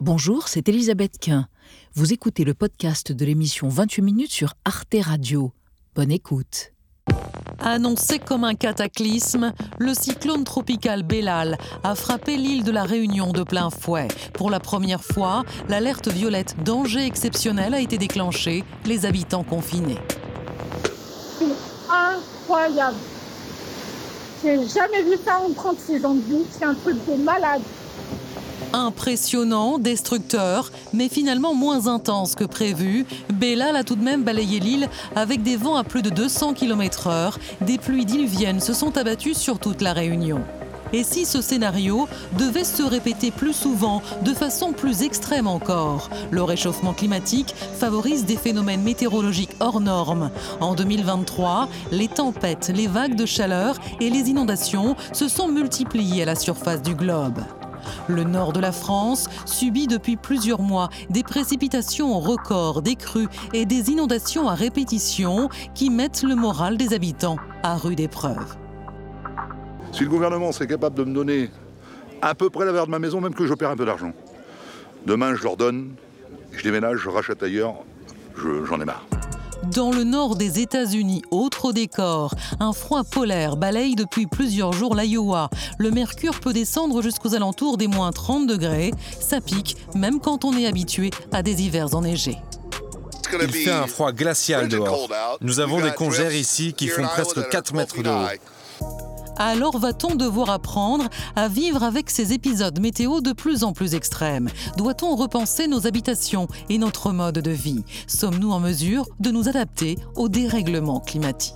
Bonjour, c'est Elisabeth Quint. Vous écoutez le podcast de l'émission 28 minutes sur Arte Radio. Bonne écoute. Annoncé comme un cataclysme, le cyclone tropical Bellal a frappé l'île de la Réunion de plein fouet. Pour la première fois, l'alerte violette danger exceptionnel a été déclenchée, les habitants confinés. C'est incroyable. J'ai jamais vu ça en 36 ans de vie. C'est un truc de malade. Impressionnant, destructeur, mais finalement moins intense que prévu, Bellal a tout de même balayé l'île avec des vents à plus de 200 km/h. Des pluies diluviennes se sont abattues sur toute la Réunion. Et si ce scénario devait se répéter plus souvent, de façon plus extrême encore? Le réchauffement climatique favorise des phénomènes météorologiques hors normes. En 2023, les tempêtes, les vagues de chaleur et les inondations se sont multipliées à la surface du globe. Le nord de la France subit depuis plusieurs mois des précipitations records, des crues et des inondations à répétition qui mettent le moral des habitants à rude épreuve. Si le gouvernement serait capable de me donner à peu près la valeur de ma maison, même que perds un peu d'argent, demain je leur donne, je déménage, je rachète ailleurs, j'en ai marre. Dans le nord des États-Unis, autre décor, un froid polaire balaye depuis plusieurs jours l'Iowa. Le mercure peut descendre jusqu'aux alentours des moins 30 degrés. Ça pique, même quand on est habitué à des hivers enneigés. Il fait un froid glacial dehors. Nous avons des congères ici qui font presque 4 mètres de haut alors va-t-on devoir apprendre à vivre avec ces épisodes météo de plus en plus extrêmes? Doit-on repenser nos habitations et notre mode de vie? Sommes-nous en mesure de nous adapter au dérèglement climatique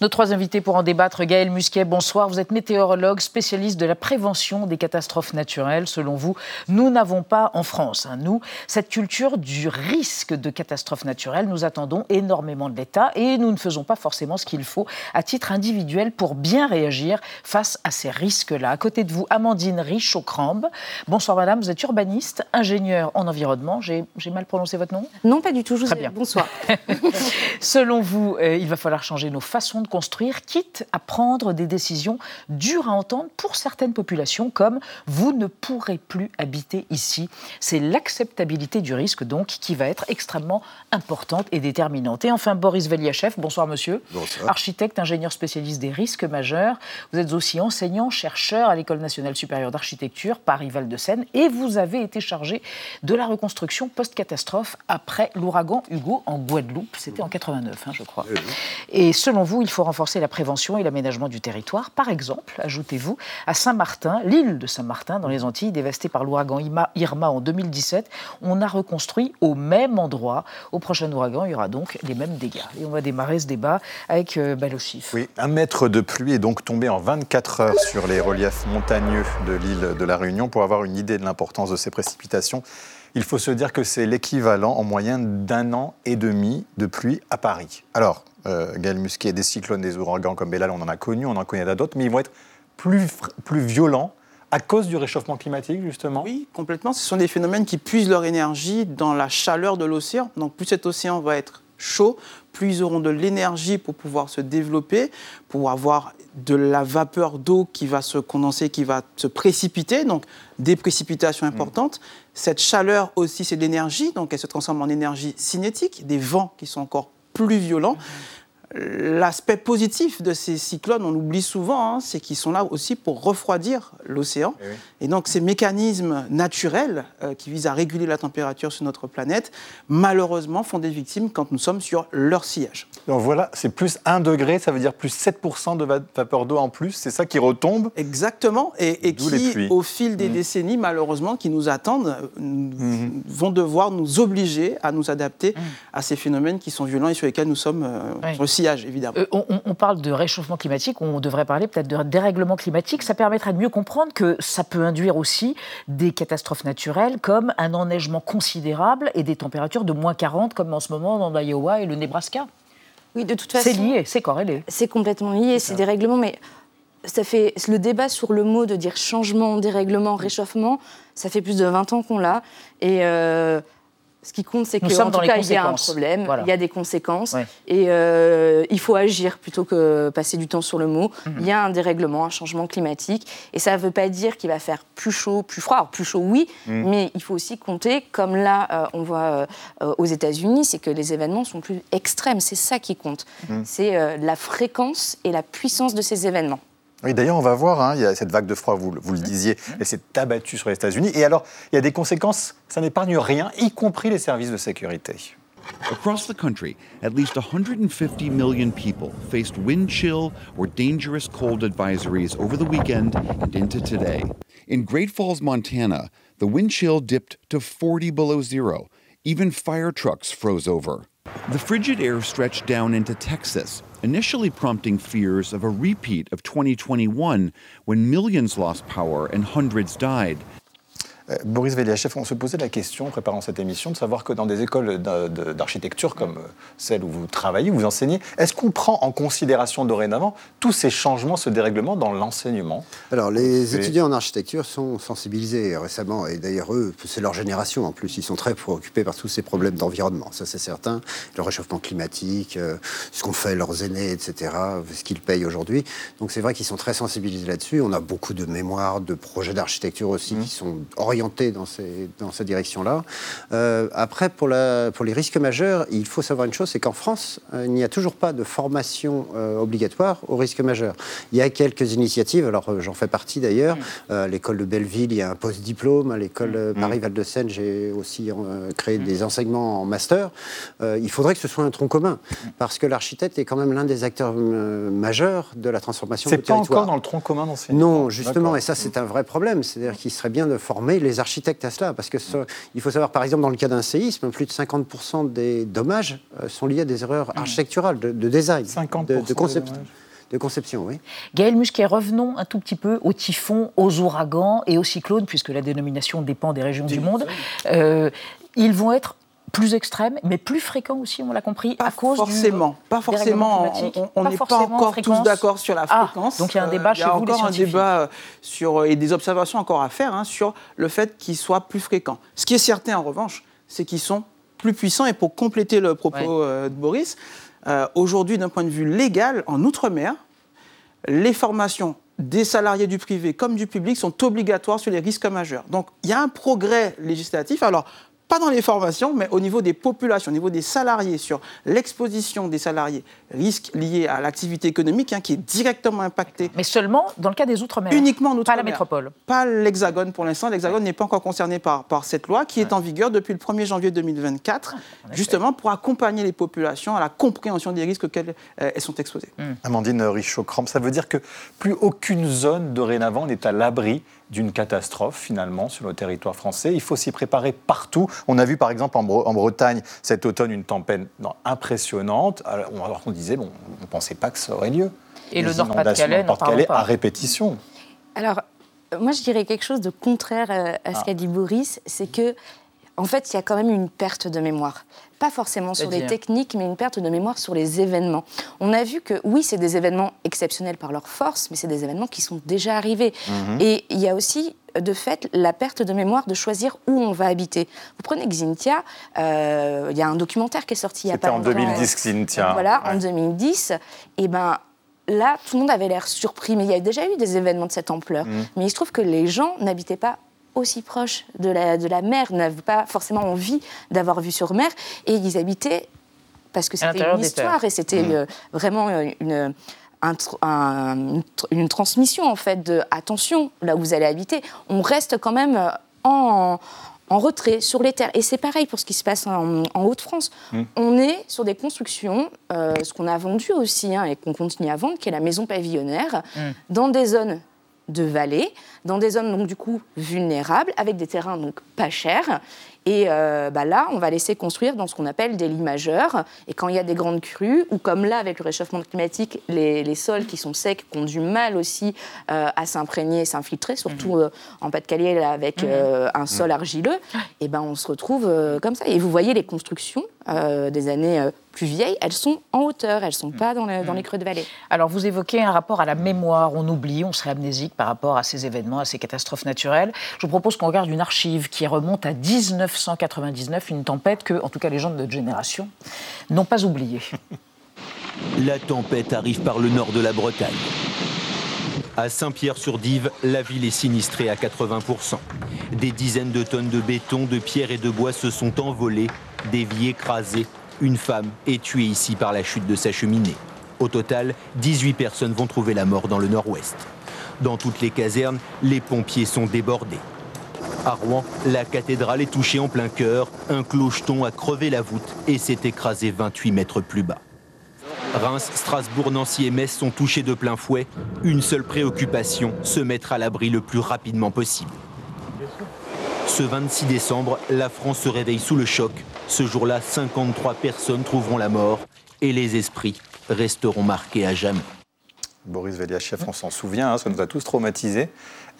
nos trois invités pour en débattre, Gaël Musquet, bonsoir. Vous êtes météorologue, spécialiste de la prévention des catastrophes naturelles. Selon vous, nous n'avons pas en France, hein, nous, cette culture du risque de catastrophes naturelles. Nous attendons énormément de l'État et nous ne faisons pas forcément ce qu'il faut à titre individuel pour bien réagir face à ces risques-là. À côté de vous, Amandine Richaud-Crambe. Bonsoir madame, vous êtes urbaniste, ingénieur en environnement. J'ai mal prononcé votre nom? Non, pas du tout. Très bien. Bonsoir. Selon vous, euh, il va falloir changer nos façons de construire, quitte à prendre des décisions dures à entendre pour certaines populations, comme vous ne pourrez plus habiter ici. C'est l'acceptabilité du risque, donc, qui va être extrêmement importante et déterminante. Et enfin, Boris Veliachev, bonsoir monsieur. Bonsoir. Architecte, ingénieur spécialiste des risques majeurs. Vous êtes aussi enseignant, chercheur à l'École nationale supérieure d'architecture, Paris-Val de Seine, et vous avez été chargé de la reconstruction post-catastrophe après l'ouragan Hugo en Guadeloupe. C'était en 89, hein, je crois. Et selon vous, il faut renforcer la prévention et l'aménagement du territoire. Par exemple, ajoutez-vous, à Saint-Martin, l'île de Saint-Martin, dans les Antilles, dévastée par l'ouragan Irma en 2017, on a reconstruit au même endroit. Au prochain ouragan, il y aura donc les mêmes dégâts. Et on va démarrer ce débat avec euh, Oui, un mètre de pluie est donc tombé en 24 heures sur les reliefs montagneux de l'île de la Réunion. Pour avoir une idée de l'importance de ces précipitations, il faut se dire que c'est l'équivalent en moyenne d'un an et demi de pluie à Paris. Alors, euh, Gaël Musquet, des cyclones, des ouragans comme Bellal, on en a connu, on en connaît d'autres, mais ils vont être plus, plus violents à cause du réchauffement climatique, justement? Oui, complètement. Ce sont des phénomènes qui puisent leur énergie dans la chaleur de l'océan. Donc plus cet océan va être chaud, plus ils auront de l'énergie pour pouvoir se développer, pour avoir de la vapeur d'eau qui va se condenser, qui va se précipiter, donc des précipitations importantes. Cette chaleur aussi, c'est de l'énergie, donc elle se transforme en énergie cinétique, des vents qui sont encore plus violents. L'aspect positif de ces cyclones, on l'oublie souvent, hein, c'est qu'ils sont là aussi pour refroidir l'océan. Eh Et, donc ces mécanismes naturels euh, qui visent à réguler la température sur notre planète, malheureusement, font des victimes quand nous sommes sur leur sillage. Donc voilà, c'est plus 1 degré, ça veut dire plus 7% de vapeur d'eau en plus, c'est ça qui retombe Exactement, et, qui, au fil des mmh. décennies, malheureusement, qui nous attendent, mmh. vont devoir nous obliger à nous adapter mmh. à ces phénomènes qui sont violents et sur lesquels nous sommes euh, aussi évidemment. Euh, on, parle de réchauffement climatique, on devrait parler peut-être de dérèglement climatique. Ça permettrait de mieux comprendre que ça peut induire aussi des catastrophes naturelles comme un enneigement considérable et des températures de moins 40 comme en ce moment dans l'Iowa et le Nebraska. Oui, de toute façon. C'est lié, c'est corrélé. C'est complètement lié, c'est des règlements, mais ça fait le débat sur le mot de dire changement, dérèglement, réchauffement, ça fait plus de 20 ans qu'on l'a. Et. Euh, Ce qui compte, c'est qu'en tout cas, il y a un problème, il y a des conséquences, et euh, il faut agir plutôt que passer du temps sur le mot. Mhm. Il y a un dérèglement, un changement climatique, et ça ne veut pas dire qu'il va faire plus chaud, plus froid. Alors, plus chaud, oui, mhm. mais il faut aussi compter, comme là, euh, on voit euh, aux États-Unis, c'est que les événements sont plus extrêmes. C'est ça qui compte. Mhm. C'est la fréquence et la puissance de ces événements. Oui, d'ailleurs, on va voir, hein, il y a cette vague de froid, vous, vous le disiez, elle s'est abattue sur les États-Unis. Et alors, il y a des conséquences, ça n'épargne rien, y compris les services de sécurité. Across the country, at least 150 million people faced wind chill or dangerous cold advisories over the weekend and into today. In Great Falls, Montana, the wind chill dipped to 40 below zero. Even fire trucks froze over. The frigid air stretched down into Texas, initially prompting fears of a repeat of 2021 when millions lost power and hundreds died. Euh, Boris Veliachev, on se posait la question, en préparant cette émission, de savoir que dans des écoles d'architecture comme euh, celle où vous travaillez, où vous enseignez, est-ce qu'on prend en considération dorénavant tous ces changements, ce dérèglement dans l'enseignement? Alors, les étudiants en architecture sont sensibilisés récemment, et d'ailleurs, eux, c'est leur génération en plus, ils sont très préoccupés par tous ces problèmes d'environnement, ça c'est certain, le réchauffement climatique, euh, ce qu'ont fait leurs aînés, etc., ce qu'ils payent aujourd'hui. Donc c'est vrai qu'ils sont très sensibilisés là-dessus. On a beaucoup de mémoires, de projets d'architecture aussi mmh. qui sont orientés orienté dans, ces, dans cette direction-là. Euh, après, pour, la, pour les risques majeurs, il faut savoir une chose, c'est qu'en France, euh, il n'y a toujours pas de formation euh, obligatoire aux risques majeurs. Il y a quelques initiatives, alors j'en fais partie d'ailleurs. Mm. l'école de Belleville, il y a un post-diplôme. À l'école mm. Paris-Val-de-Seine, j'ai aussi créé mm. des enseignements en master. il faudrait que ce soit un tronc commun, parce que l'architecte est quand même l'un des acteurs majeurs de la transformation du territoire. C'est pas encore dans le tronc commun d'enseignement Non, justement, et ça c'est un vrai problème. C'est-à-dire qu'il serait bien de former les architectes à cela, parce que il faut savoir, par exemple, dans le cas d'un séisme, plus de 50% des dommages euh, sont liés à des erreurs mmh. architecturales, de, design, de, de, conception. De conception, oui. Gaël Musquet, revenons un tout petit peu aux typhons, aux ouragans et aux cyclones, puisque la dénomination dépend des régions du monde. Euh, ils vont être plus extrême, mais plus fréquent aussi, on l'a compris, pas à cause forcément, pas forcément. On n'est pas, encore tous d'accord sur la ah, fréquence. donc il y a un débat euh, chez vous, Il y a encore un débat euh, sur, euh, et des observations encore à faire hein, sur le fait qu'ils soient plus fréquents. Ce qui est certain, en revanche, c'est qu'ils sont plus puissants. Et pour compléter le propos de Boris, aujourd'hui, d'un point de vue légal, en Outre-mer, les formations des salariés du privé comme du public sont obligatoires sur les risques majeurs. Donc il y a un progrès législatif. Alors pas dans les formations, mais au niveau des populations, au niveau des salariés, sur l'exposition des salariés, risques liés à l'activité économique hein, qui est directement impactée. Mais seulement dans le cas des Outre-mer Uniquement en Outre-mer. Pas la métropole Pas l'Hexagone pour l'instant. L'Hexagone n'est pas encore concerné par, par cette loi qui est en vigueur depuis le 1er janvier 2024, ah, justement pour accompagner les populations à la compréhension des risques auxquels euh, elles sont exposées. Hmm. Amandine Richaud-Cramp, ça veut dire que plus aucune zone dorénavant n'est à l'abri d'une catastrophe finalement sur le territoire français. Il faut s'y préparer partout. On a vu par exemple en, Bretagne cet automne une tempête impressionnante. Alors, on, disait, bon, on ne pensait pas que ça aurait lieu. Et le Nord-Pas-de-Calais, Nord à répétition. Alors, moi je dirais quelque chose de contraire à ce ah. qu'a dit Boris, c'est que en fait, il y a quand même une perte de mémoire. Pas forcément sur les techniques, mais une perte de mémoire sur les événements. On a vu que oui, c'est des événements exceptionnels par leur force, mais c'est des événements qui sont déjà arrivés. Mhm. Et il y a aussi de fait la perte de mémoire de choisir où on va habiter. Vous prenez Xintia, euh, il y a un documentaire qui est sorti il y a pas longtemps. C'était en 2010, Xintia. Voilà, en 2010. Et ben là, tout le monde avait l'air surpris, mais il y a déjà eu des événements de cette ampleur. Mhm. Mais il se trouve que les gens n'habitaient pas aussi proches de la, de la mer, n'avaient pas forcément envie d'avoir vu sur mer, et ils habitaient parce que c'était une histoire et c'était mmh. euh, vraiment euh, une, une, transmission en fait de attention là où vous allez habiter. On reste quand même euh, en, en retrait sur les terres. Et c'est pareil pour ce qui se passe en, Haute-France. Mmh. On est sur des constructions, ce qu'on a vendu aussi hein, et qu'on continue à vendre, qui est la maison pavillonnaire, mmh. dans des zones de vallées, dans des zones donc du coup vulnérables, avec des terrains donc pas chers. Et euh, bah là, on va laisser construire dans ce qu'on appelle des lits majeurs. Et quand il y a des grandes crues, ou comme là, avec le réchauffement climatique, les, sols qui sont secs ont du mal aussi euh, à s'imprégner et s'infiltrer, surtout mhm. euh, en Pas-de-Calais avec mhm. un sol argileux, et ben on se retrouve comme ça. Et vous voyez les constructions des années plus vieilles, elles sont en hauteur, elles ne sont pas dans, dans, les creux de vallée. Alors vous évoquez un rapport à la mémoire, on oublie, on serait amnésique par rapport à ces événements, à ces catastrophes naturelles. Je vous propose qu'on regarde une archive qui remonte à 19 1999, une tempête que, en tout cas, les gens de notre génération n'ont pas oubliée. La tempête arrive par le nord de la Bretagne. À Saint-Pierre-sur-Dive, la ville est sinistrée à 80%. Des dizaines de tonnes de béton, de pierres et de bois se sont envolées, des vies écrasées. Une femme est tuée ici par la chute de sa cheminée. Au total, 18 personnes vont trouver la mort dans le nord-ouest. Dans toutes les casernes, les pompiers sont débordés. À Rouen, la cathédrale est touchée en plein cœur. Un clocheton a crevé la voûte et s'est écrasé 28 mètres plus bas. Reims, Strasbourg, Nancy et Metz sont touchés de plein fouet. Une seule préoccupation, se mettre à l'abri le plus rapidement possible. Ce 26 décembre, la France se réveille sous le choc. Ce jour-là, 53 personnes trouveront la mort et les esprits resteront marqués à jamais. Boris Veliachev, on s'en souvient, hein, ça nous a tous traumatisés.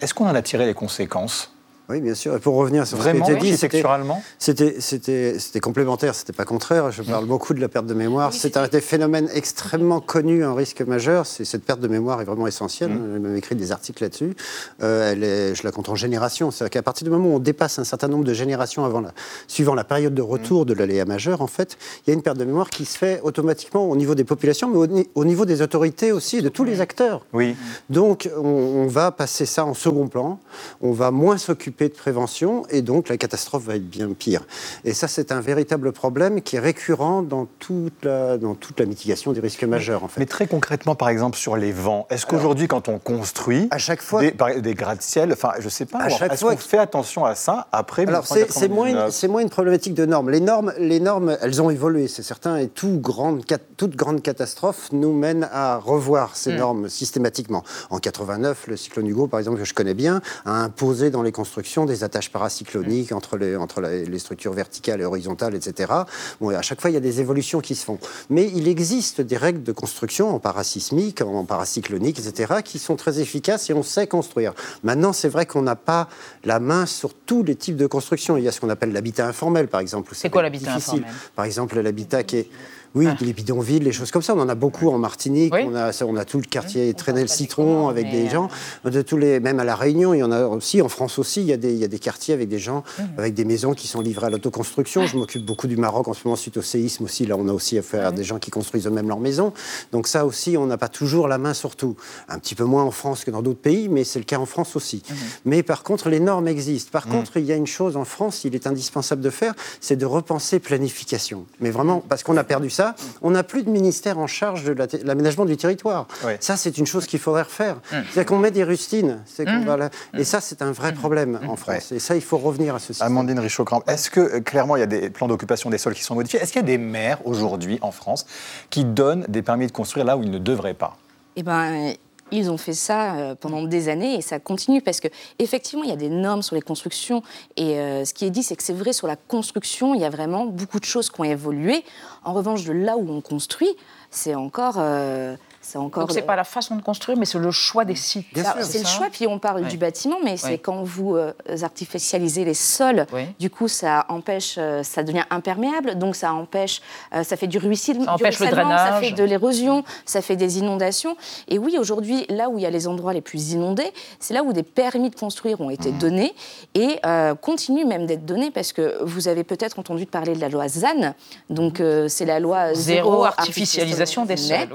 Est-ce qu'on en a tiré les conséquences? Oui, bien sûr. Et pour revenir sur Vraiment, ce qui dit, textuellement c'était, c'était, c'était complémentaire, c'était pas contraire. Je parle beaucoup de la perte de mémoire. c'est un des phénomènes extrêmement connus, un risque majeur. C'est, cette perte de mémoire est vraiment essentielle. Mmh. J'ai même écrit des articles là-dessus. Euh, elle est, je la compte en générations. C'est-à-dire qu'à partir du moment où on dépasse un certain nombre de générations avant la, suivant la période de retour mmh. de l'aléa majeur, en fait, il y a une perte de mémoire qui se fait automatiquement au niveau des populations, mais au, niveau des autorités aussi, de tous les acteurs. Oui. Donc, on, on va passer ça en second plan. On va moins s'occuper de prévention et donc la catastrophe va être bien pire. Et ça, c'est un véritable problème qui est récurrent dans toute la, dans toute la mitigation des risques majeurs. En fait. Mais très concrètement, par exemple, sur les vents, est-ce qu'aujourd'hui, quand on construit à chaque fois, des, des gratte-ciel, enfin, je sais pas, est-ce qu'on fait attention à ça après Alors, c'est moins, une, moins une problématique de normes. Les normes, les normes elles ont évolué, c'est certain, et tout grande, toute grande catastrophe nous mène à revoir ces hmm. normes systématiquement. En 89, le cyclone Hugo, par exemple, que je connais bien, a imposé dans les constructions des attaches paracycloniques entre, les, entre les structures verticales et horizontales, etc. Bon, à chaque fois, il y a des évolutions qui se font. Mais il existe des règles de construction en parasismique, en paracyclonique, etc., qui sont très efficaces et on sait construire. Maintenant, c'est vrai qu'on n'a pas la main sur tous les types de construction. Il y a ce qu'on appelle l'habitat informel, par exemple. C'est quoi l'habitat informel? Par exemple, l'habitat qui est oui, ah. les bidonvilles, les choses comme ça. On en a beaucoup en Martinique. On, a, on a tout le quartier traîner le citron avec des gens. Euh, de tous les, même à La Réunion, il y en a aussi. En France aussi, il y a des, il y a des quartiers avec des gens, mmh. avec des maisons qui sont livrées à l'autoconstruction. Je m'occupe beaucoup du Maroc en ce moment suite au séisme aussi. Là, on a aussi affaire à des gens qui construisent eux-mêmes leurs maisons. Donc ça aussi, on n'a pas toujours la main sur tout. Un petit peu moins en France que dans d'autres pays, mais c'est le cas en France aussi. Mmh. Mais par contre, les normes existent. Par mmh. contre, il y a une chose en France, il est indispensable de faire, c'est de repenser planification. Mais vraiment, parce qu'on a perdu ça, on n'a plus de ministère en charge de l'aménagement du territoire. Ça, c'est une chose qu'il faudrait refaire. Mmh. C'est qu'on met des rustines. Mmh. Et ça, c'est un vrai mmh. problème en France. Et ça, il faut revenir à ce système. Amandine Richaud-Cramp, est-ce que, euh, clairement, il y a des plans d'occupation des sols qui sont modifiés? Est-ce qu'il y a des maires, aujourd'hui, en France, qui donnent des permis de construire là où ils ne devraient pas? Eh ben, ils ont fait ça euh, pendant des années et ça continue parce que effectivement il y a des normes sur les constructions et euh, ce qui est dit c'est que c'est vrai sur la construction il y a vraiment beaucoup de choses qui ont évolué. En revanche de là où on construit c'est encore euh, c'est encore. Donc c'est pas la façon de construire, mais c'est le choix des sites. C'est le choix. Puis on parle du bâtiment, mais c'est quand vous euh, artificialisez les sols. Du coup, ça empêche, euh, ça devient imperméable, donc ça empêche, euh, ça fait du ruissellement, ça empêche le drainage, ça fait de l'érosion, ça fait des inondations. Et oui, aujourd'hui, là où il y a les endroits les plus inondés, c'est là où des permis de construire ont été mmh. donnés et continuent même d'être donnés parce que vous avez peut-être entendu parler de la loi ZAN. Donc c'est la loi zéro, artificialisation des sols.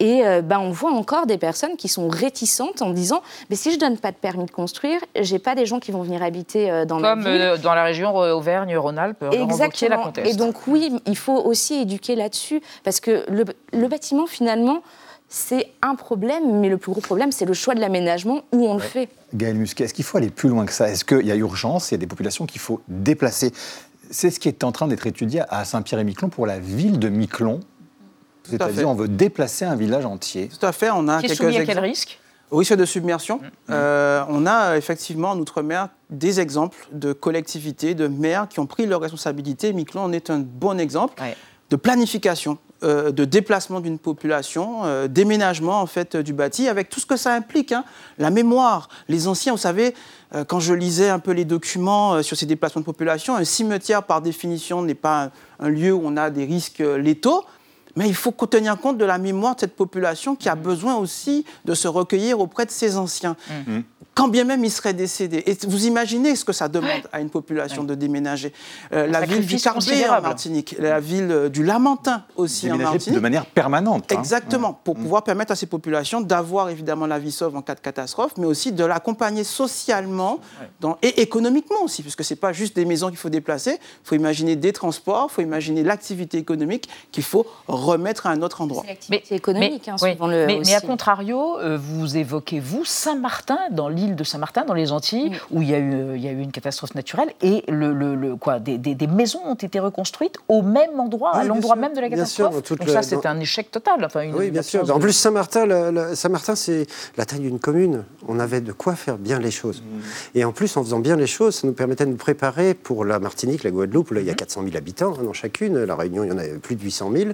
Et et euh, ben, on voit encore des personnes qui sont réticentes en disant mais si je donne pas de permis de construire, j'ai pas des gens qui vont venir habiter euh, dans Comme ma ville. Euh, dans la région Auvergne-Rhône-Alpes, Exactement. la Et donc oui, il faut aussi éduquer là-dessus parce que le, bâtiment finalement c'est un problème, mais le plus gros problème, c'est le choix de l'aménagement où on le fait. Gaël Musquet, est-ce qu'il faut aller plus loin que ça? Est-ce qu'il y a urgence Il y a des populations qu'il faut déplacer? C'est ce qui est en train d'être étudié à Saint-Pierre-et-Miquelon pour la ville de Miquelon. C'est-à-dire, on veut déplacer un village entier. Tout à fait. On a Qui est soumis à quel risque? Au risque de submersion. Mmh. Euh, on a effectivement en Outre-mer des exemples de collectivités, de maires qui ont pris leurs responsabilités. Miquelon en est un bon exemple de planification, euh, de déplacement d'une population, euh, déménagement en fait du bâti, avec tout ce que ça implique. Hein. La mémoire, les anciens, vous savez, quand je lisais un peu les documents sur ces déplacements de population, un cimetière par définition n'est pas un lieu où on a des risques létaux. Mais il faut tenir compte de la mémoire de cette population qui a besoin aussi de se recueillir auprès de ses anciens. Mmh quand bien même il serait décédé. Et vous imaginez ce que ça demande à une population de déménager. Euh, la ville du Carbet en Martinique, la ville euh, du Lamentin aussi en Martinique. de manière permanente. Hein. Exactement, pour mm. pouvoir permettre à ces populations d'avoir évidemment la vie sauve en cas de catastrophe, mais aussi de l'accompagner socialement dans, et économiquement aussi, puisque ce n'est pas juste des maisons qu'il faut déplacer, il faut imaginer des transports, il faut imaginer l'activité économique qu'il faut remettre à un autre endroit. Mais, économique, hein, le, mais, mais, à contrario, euh, vous évoquez, vous, Saint-Martin, dans l'île de Saint-Martin, dans les Antilles, où il y, a eu, il y a eu une catastrophe naturelle, et le, le, quoi, des, des, maisons ont été reconstruites au même endroit, à l'endroit même de la catastrophe. Donc ça, c'est un échec total. Enfin, une, oui, bien sûr. En plus, Saint-Martin, Saint-Martin, c'est la taille d'une commune. On avait de quoi faire bien les choses. Mm. Et en plus, en faisant bien les choses, ça nous permettait de nous préparer pour la Martinique, la Guadeloupe, où là, il y a 400 mm. 000 habitants hein, dans chacune. La Réunion, il y en a plus de 800 000.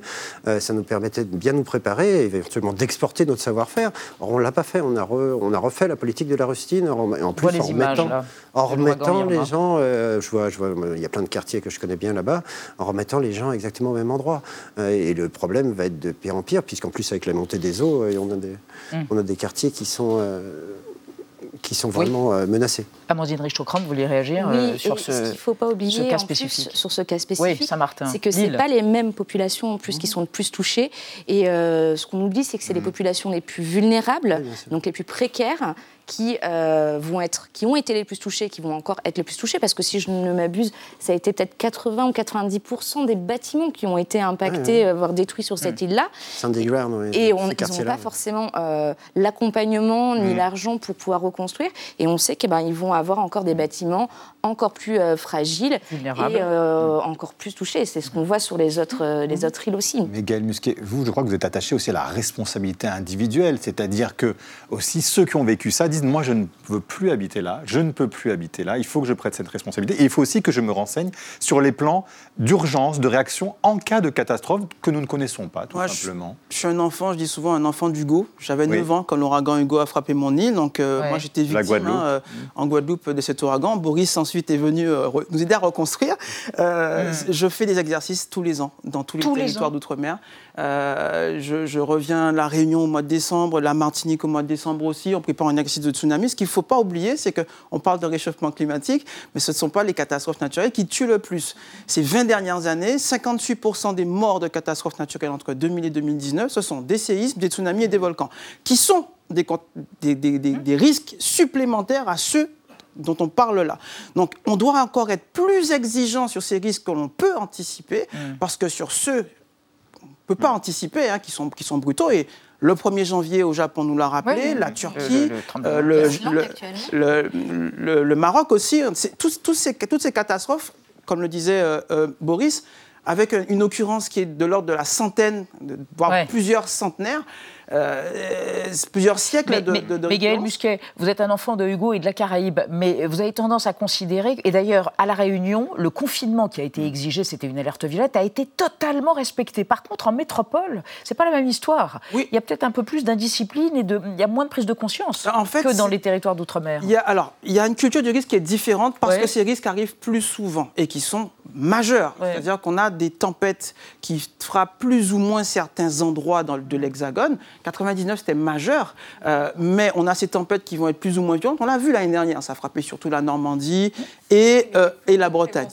Euh, ça nous permettait de bien nous préparer et éventuellement d'exporter notre savoir-faire. Or, on ne l'a pas fait. On a, on a refait la politique de la rustine en plus, en remettant, en remettant les gens, euh, je, vois, je vois, il y a plein de quartiers que je connais bien là-bas, en remettant les gens exactement au même endroit. Euh, et le problème va être de pire en pire, puisqu'en plus, avec la montée des eaux, on a des, hum. on a des quartiers qui sont qui sont vraiment menacés. Amandine Richaud-Cramp, vous voulez réagir sur ce, ce qu'il ne faut pas oublier cas spécifique. sur ce cas spécifique, c'est que ce n'est pas les mêmes populations en plus qui mmh. sont le plus touchées. Et ce qu'on oublie, c'est que c'est les mmh. populations les plus vulnérables, donc les plus précaires, qui, euh, vont être, qui ont été les plus touchés, qui vont encore être les plus touchés, parce que si je ne m'abuse, ça a été peut-être 80 ou 90% des bâtiments qui ont été impactés, euh, voire détruits sur cette île-là. Et on, ils n'ont pas forcément euh, l'accompagnement ni l'argent pour pouvoir reconstruire. Et on sait qu'ils ben, vont avoir encore des bâtiments encore plus fragiles et encore plus touchés. C'est ce qu'on voit sur les autres, les autres îles aussi. Mais Gaël Musquet, vous, je crois que vous êtes attaché aussi à la responsabilité individuelle, c'est-à-dire que aussi ceux qui ont vécu ça disent moi je ne veux plus habiter là, je ne peux plus habiter là, il faut que je prête cette responsabilité. Et il faut aussi que je me renseigne sur les plans d'urgence, de réaction en cas de catastrophe que nous ne connaissons pas, tout simplement. Je, suis un enfant, je dis souvent un enfant d'Hugo. J'avais 9 ans quand l'ouragan Hugo a frappé mon île, donc euh, moi j'étais victime hein, euh, en Guadeloupe de cet ouragan. Boris ensuite est venu euh, nous aider à reconstruire. Je fais des exercices tous les ans dans tous les territoires d'outre-mer. Je, reviens à La Réunion au mois de décembre, la Martinique au mois de décembre aussi. On prépare un exercice de tsunami. Ce qu'il ne faut pas oublier, c'est qu'on parle de réchauffement climatique, mais ce ne sont pas les catastrophes naturelles qui tuent le plus. Ces 20 dernières années, 58% des morts de catastrophes naturelles entre 2000 et 2019, ce sont des séismes, des tsunamis et des volcans, qui sont des, des, risques supplémentaires à ceux dont on parle là. Donc on doit encore être plus exigeant sur ces risques que l'on peut anticiper, mmh. parce que sur ceux qu'on ne peut pas mmh. anticiper, hein, qui, sont, qui sont brutaux, et le 1er janvier, au Japon, nous l'a rappelé, la Turquie, le, le, Maroc aussi. toutes ces catastrophes, comme le disait euh, euh, Boris, avec une occurrence qui est de l'ordre de la centaine, voire plusieurs centenaires, euh, plusieurs siècles de, de, mais Gaël Musquet, vous êtes un enfant de Hugo et de la Caraïbe, mais vous avez tendance à considérer, et d'ailleurs à La Réunion, le confinement qui a été exigé, c'était une alerte violette, a été totalement respecté. Par contre, en métropole, c'est pas la même histoire. Il y a peut-être un peu plus d'indiscipline et de, il y a moins de prise de conscience en fait, que dans les territoires d'outre-mer. Alors, il y a une culture du risque qui est différente parce que ces risques arrivent plus souvent et qui sont majeurs. C'est-à-dire qu'on a des tempêtes qui frappent plus ou moins certains endroits dans, de l'Hexagone 99, c'était majeur, euh, mais on a ces tempêtes qui vont être plus ou moins violentes. On l'a vu l'année dernière, ça a frappé surtout la Normandie et, euh, et la Bretagne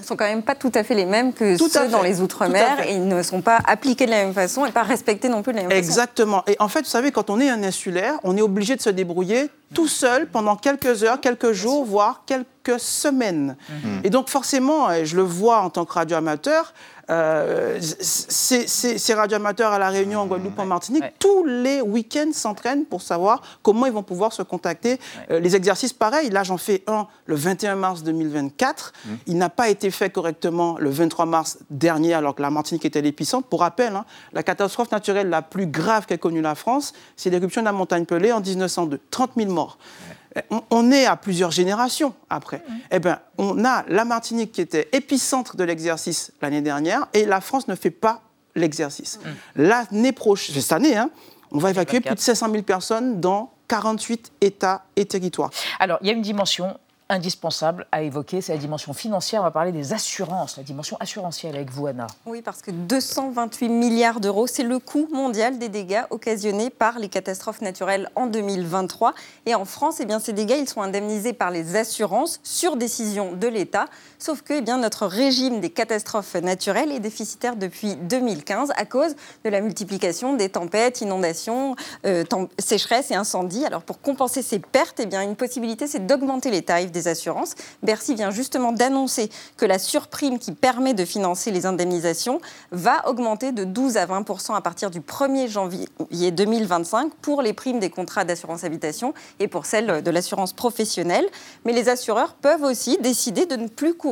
ne sont quand même pas tout à fait les mêmes que ceux dans les Outre-mer. Ils ne sont pas appliqués de la même façon et pas respectés non plus de la même façon. Exactement. Et en fait, vous savez, quand on est un insulaire, on est obligé de se débrouiller tout seul pendant quelques heures, quelques jours, voire quelques semaines. Mhm. Et donc, forcément, je le vois en tant que radioamateur, euh, ces, radioamateurs à La Réunion, en Guadeloupe, en Martinique, tous les week-ends s'entraînent pour savoir comment ils vont pouvoir se contacter. Euh, les exercices, pareils. Là, j'en fais un le 21 mars 2024. Mmh. Il n'a pas été fait correctement le 23 mars dernier, alors que la Martinique était l'épicentre. Pour rappel, hein, la catastrophe naturelle la plus grave qu'a connue la France, c'est l'éruption de la montagne Pelée en 1902. 30 000 morts on, est à plusieurs générations après. Eh bien, on a la Martinique qui était épicentre de l'exercice l'année dernière et la France ne fait pas l'exercice. L'année prochaine, cette année, hein, on va évacuer plus de 500 000 personnes dans 48 États et territoires. Alors, il y a une dimension indispensable à évoquer, c'est la dimension financière. On va parler des assurances, la dimension assurantielle avec vous, Anna. Oui, parce que 228 milliards d'euros, c'est le coût mondial des dégâts occasionnés par les catastrophes naturelles en 2023. Et en France, eh ces dégâts, ils sont indemnisés par les assurances sur décision de l'État. Sauf que eh bien, notre régime des catastrophes naturelles est déficitaire depuis 2015 à cause de la multiplication des tempêtes, inondations, euh, sécheresses et incendies. Alors pour compenser ces pertes, eh bien, une possibilité, c'est d'augmenter les tarifs des assurances. Bercy vient justement d'annoncer que la surprime qui permet de financer les indemnisations va augmenter de 12 à 20 à partir du 1er janvier 2025 pour les primes des contrats d'assurance habitation et pour celles de l'assurance professionnelle. Mais les assureurs peuvent aussi décider de ne plus couvrir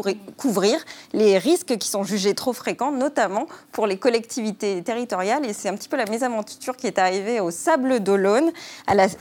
les risques qui sont jugés trop fréquents, notamment pour les collectivités territoriales. Et c'est un petit peu la mésaventure qui est arrivée au Sable d'Olonne,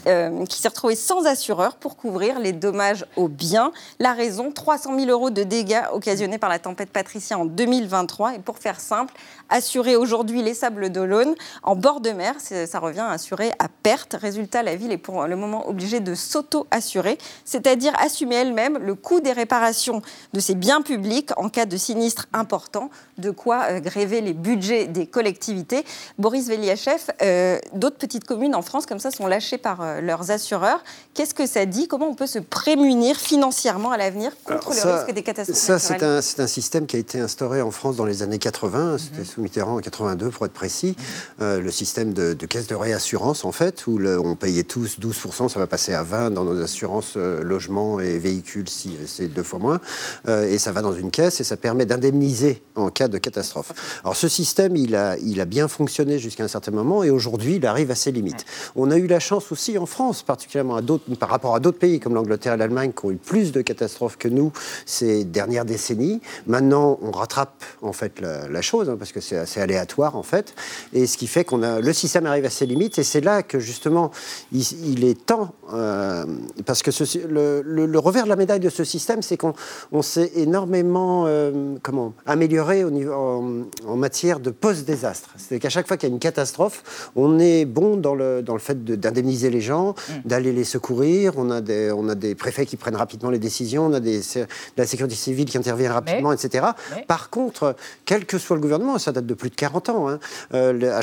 euh, qui s'est retrouvée sans assureur pour couvrir les dommages aux biens la raison, 300 000 euros de dégâts occasionnés par la tempête Patricia en 2023. Et pour faire simple, assurer aujourd'hui les sables d'Olonne en bord de mer, ça revient à assurer à perte. Résultat, la ville est pour le moment obligée de s'auto-assurer, c'est-à-dire assumer elle-même le coût des réparations de ses biens publics en cas de sinistre important, de quoi euh, gréver les budgets des collectivités. Boris Veliachev, euh, d'autres petites communes en France comme ça sont lâchées par euh, leurs assureurs. Qu'est-ce que ça dit? Comment on peut se prémunir financièrement à l'avenir contre le risque des catastrophes Ça, c'est un, un, système qui a été instauré en France dans les années 80, c'était mhm. sous Mitterrand en 82 pour être précis, euh, le système de, caisse de réassurance en fait, où on payait tous 12%, ça va passer à 20 dans nos assurances euh, logement et véhicules, si c'est deux fois moins, euh, et ça va dans une caisse et ça permet d'indemniser en cas de catastrophe. Alors ce système, il a, bien fonctionné jusqu'à un certain moment et aujourd'hui, il arrive à ses limites. On a eu la chance aussi en France, particulièrement par rapport à d'autres pays comme l'Angleterre et l'Allemagne, qui ont eu plus de catastrophes que nous ces dernières décennies. Maintenant, on rattrape en fait la, chose, hein, parce que c'est assez aléatoire en fait, et ce qui fait qu'on a le système arrive à ses limites, et c'est là que justement il, est temps, euh, parce que le, revers de la médaille de ce système, c'est qu'on s'est énormément euh, comment amélioré au niveau, en, matière de post-désastre. C'est qu'à chaque fois qu'il y a une catastrophe, on est bon dans le, dans le fait d'indemniser les gens, mmh. d'aller les secourir. On a, des, on a des préfets qui prennent rapidement les décisions, on a des, de la sécurité civile qui intervient rapidement, etc. Par contre, quel que soit le gouvernement, ça date de plus de 40 ans, hein, euh,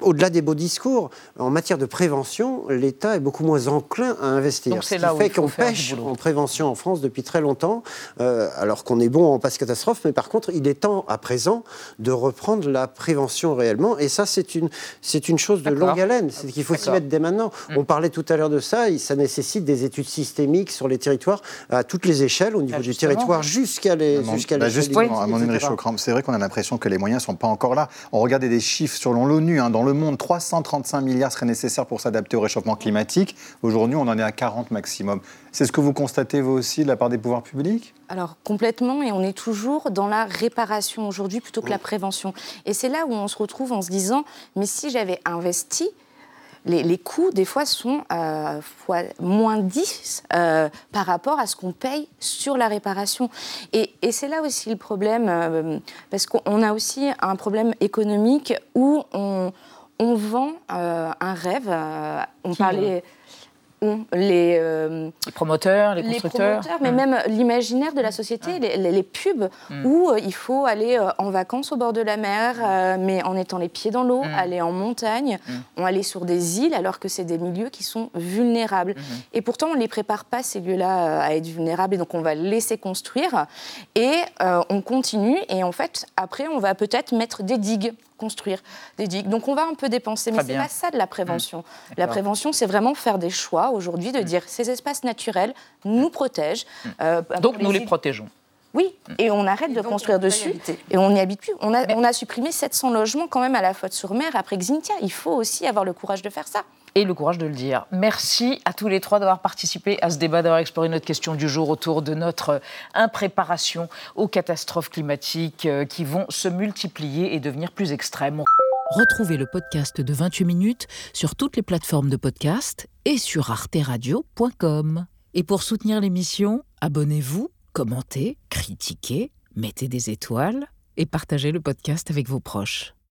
au-delà des beaux discours, en matière de prévention, l'État est beaucoup moins enclin à investir. Donc ce qui fait qu'on pêche en prévention en France depuis très longtemps, euh, alors qu'on est bon en passe catastrophe, mais par contre, il est temps à présent de reprendre la prévention réellement. Et ça, c'est une, c'est une chose de longue haleine. C'est qu'il faut s'y mettre dès maintenant. Mm. On parlait tout à l'heure de ça, et ça nécessite des études systémiques sur les territoires à toutes les échelles, au niveau ah, du territoire jusqu'à les. Jusqu'à bah justement, à mon c'est vrai qu'on a l'impression que les moyens ne sont pas encore là. On regardait des chiffres selon l'ONU, hein, dans le monde, 335 milliards seraient nécessaires pour s'adapter au réchauffement climatique. Aujourd'hui, on en est à 40 maximum. C'est ce que vous constatez, vous aussi, de la part des pouvoirs publics? Alors, complètement, et on est toujours dans la réparation aujourd'hui plutôt que la prévention. Et c'est là où on se retrouve en se disant, mais si j'avais investi, les, coûts, des fois, sont euh, fois moins 10 euh, par rapport à ce qu'on paye sur la réparation. Et, c'est là aussi le problème, euh, parce qu'on a aussi un problème économique où on, vend un rêve. on parlait les, euh, les, promoteurs, les constructeurs. mais mm. même l'imaginaire de la société, mm. les, pubs, mm. où euh, il faut aller euh, en vacances au bord de la mer, mais en étant les pieds dans l'eau, aller en montagne, on aller sur des îles, alors que c'est des milieux qui sont vulnérables. Mm-hmm. Et pourtant, on ne les prépare pas, ces lieux-là, à être vulnérables, et donc on va laisser construire, et on continue, et en fait, après, on va peut-être mettre des digues construire des digues. Donc on va un peu dépenser, mais c'est pas ça de la prévention. Mmh. La prévention, c'est vraiment faire des choix aujourd'hui de mmh. dire ces espaces naturels nous protègent. Mmh. Euh, donc nous les protégeons. Oui, et on arrête de construire dessus et on n'y habite plus. On a, on a supprimé 700 logements quand même à la faute-sur-mer après Xintia. Il faut aussi avoir le courage de faire ça et le courage de le dire. Merci à tous les trois d'avoir participé à ce débat, d'avoir exploré notre question du jour autour de notre impréparation aux catastrophes climatiques euh, qui vont se multiplier et devenir plus extrêmes. Retrouvez le podcast de 28 minutes sur toutes les plateformes de podcast et sur arteradio.com. Et pour soutenir l'émission, abonnez-vous, commentez, critiquez, mettez des étoiles et partagez le podcast avec vos proches.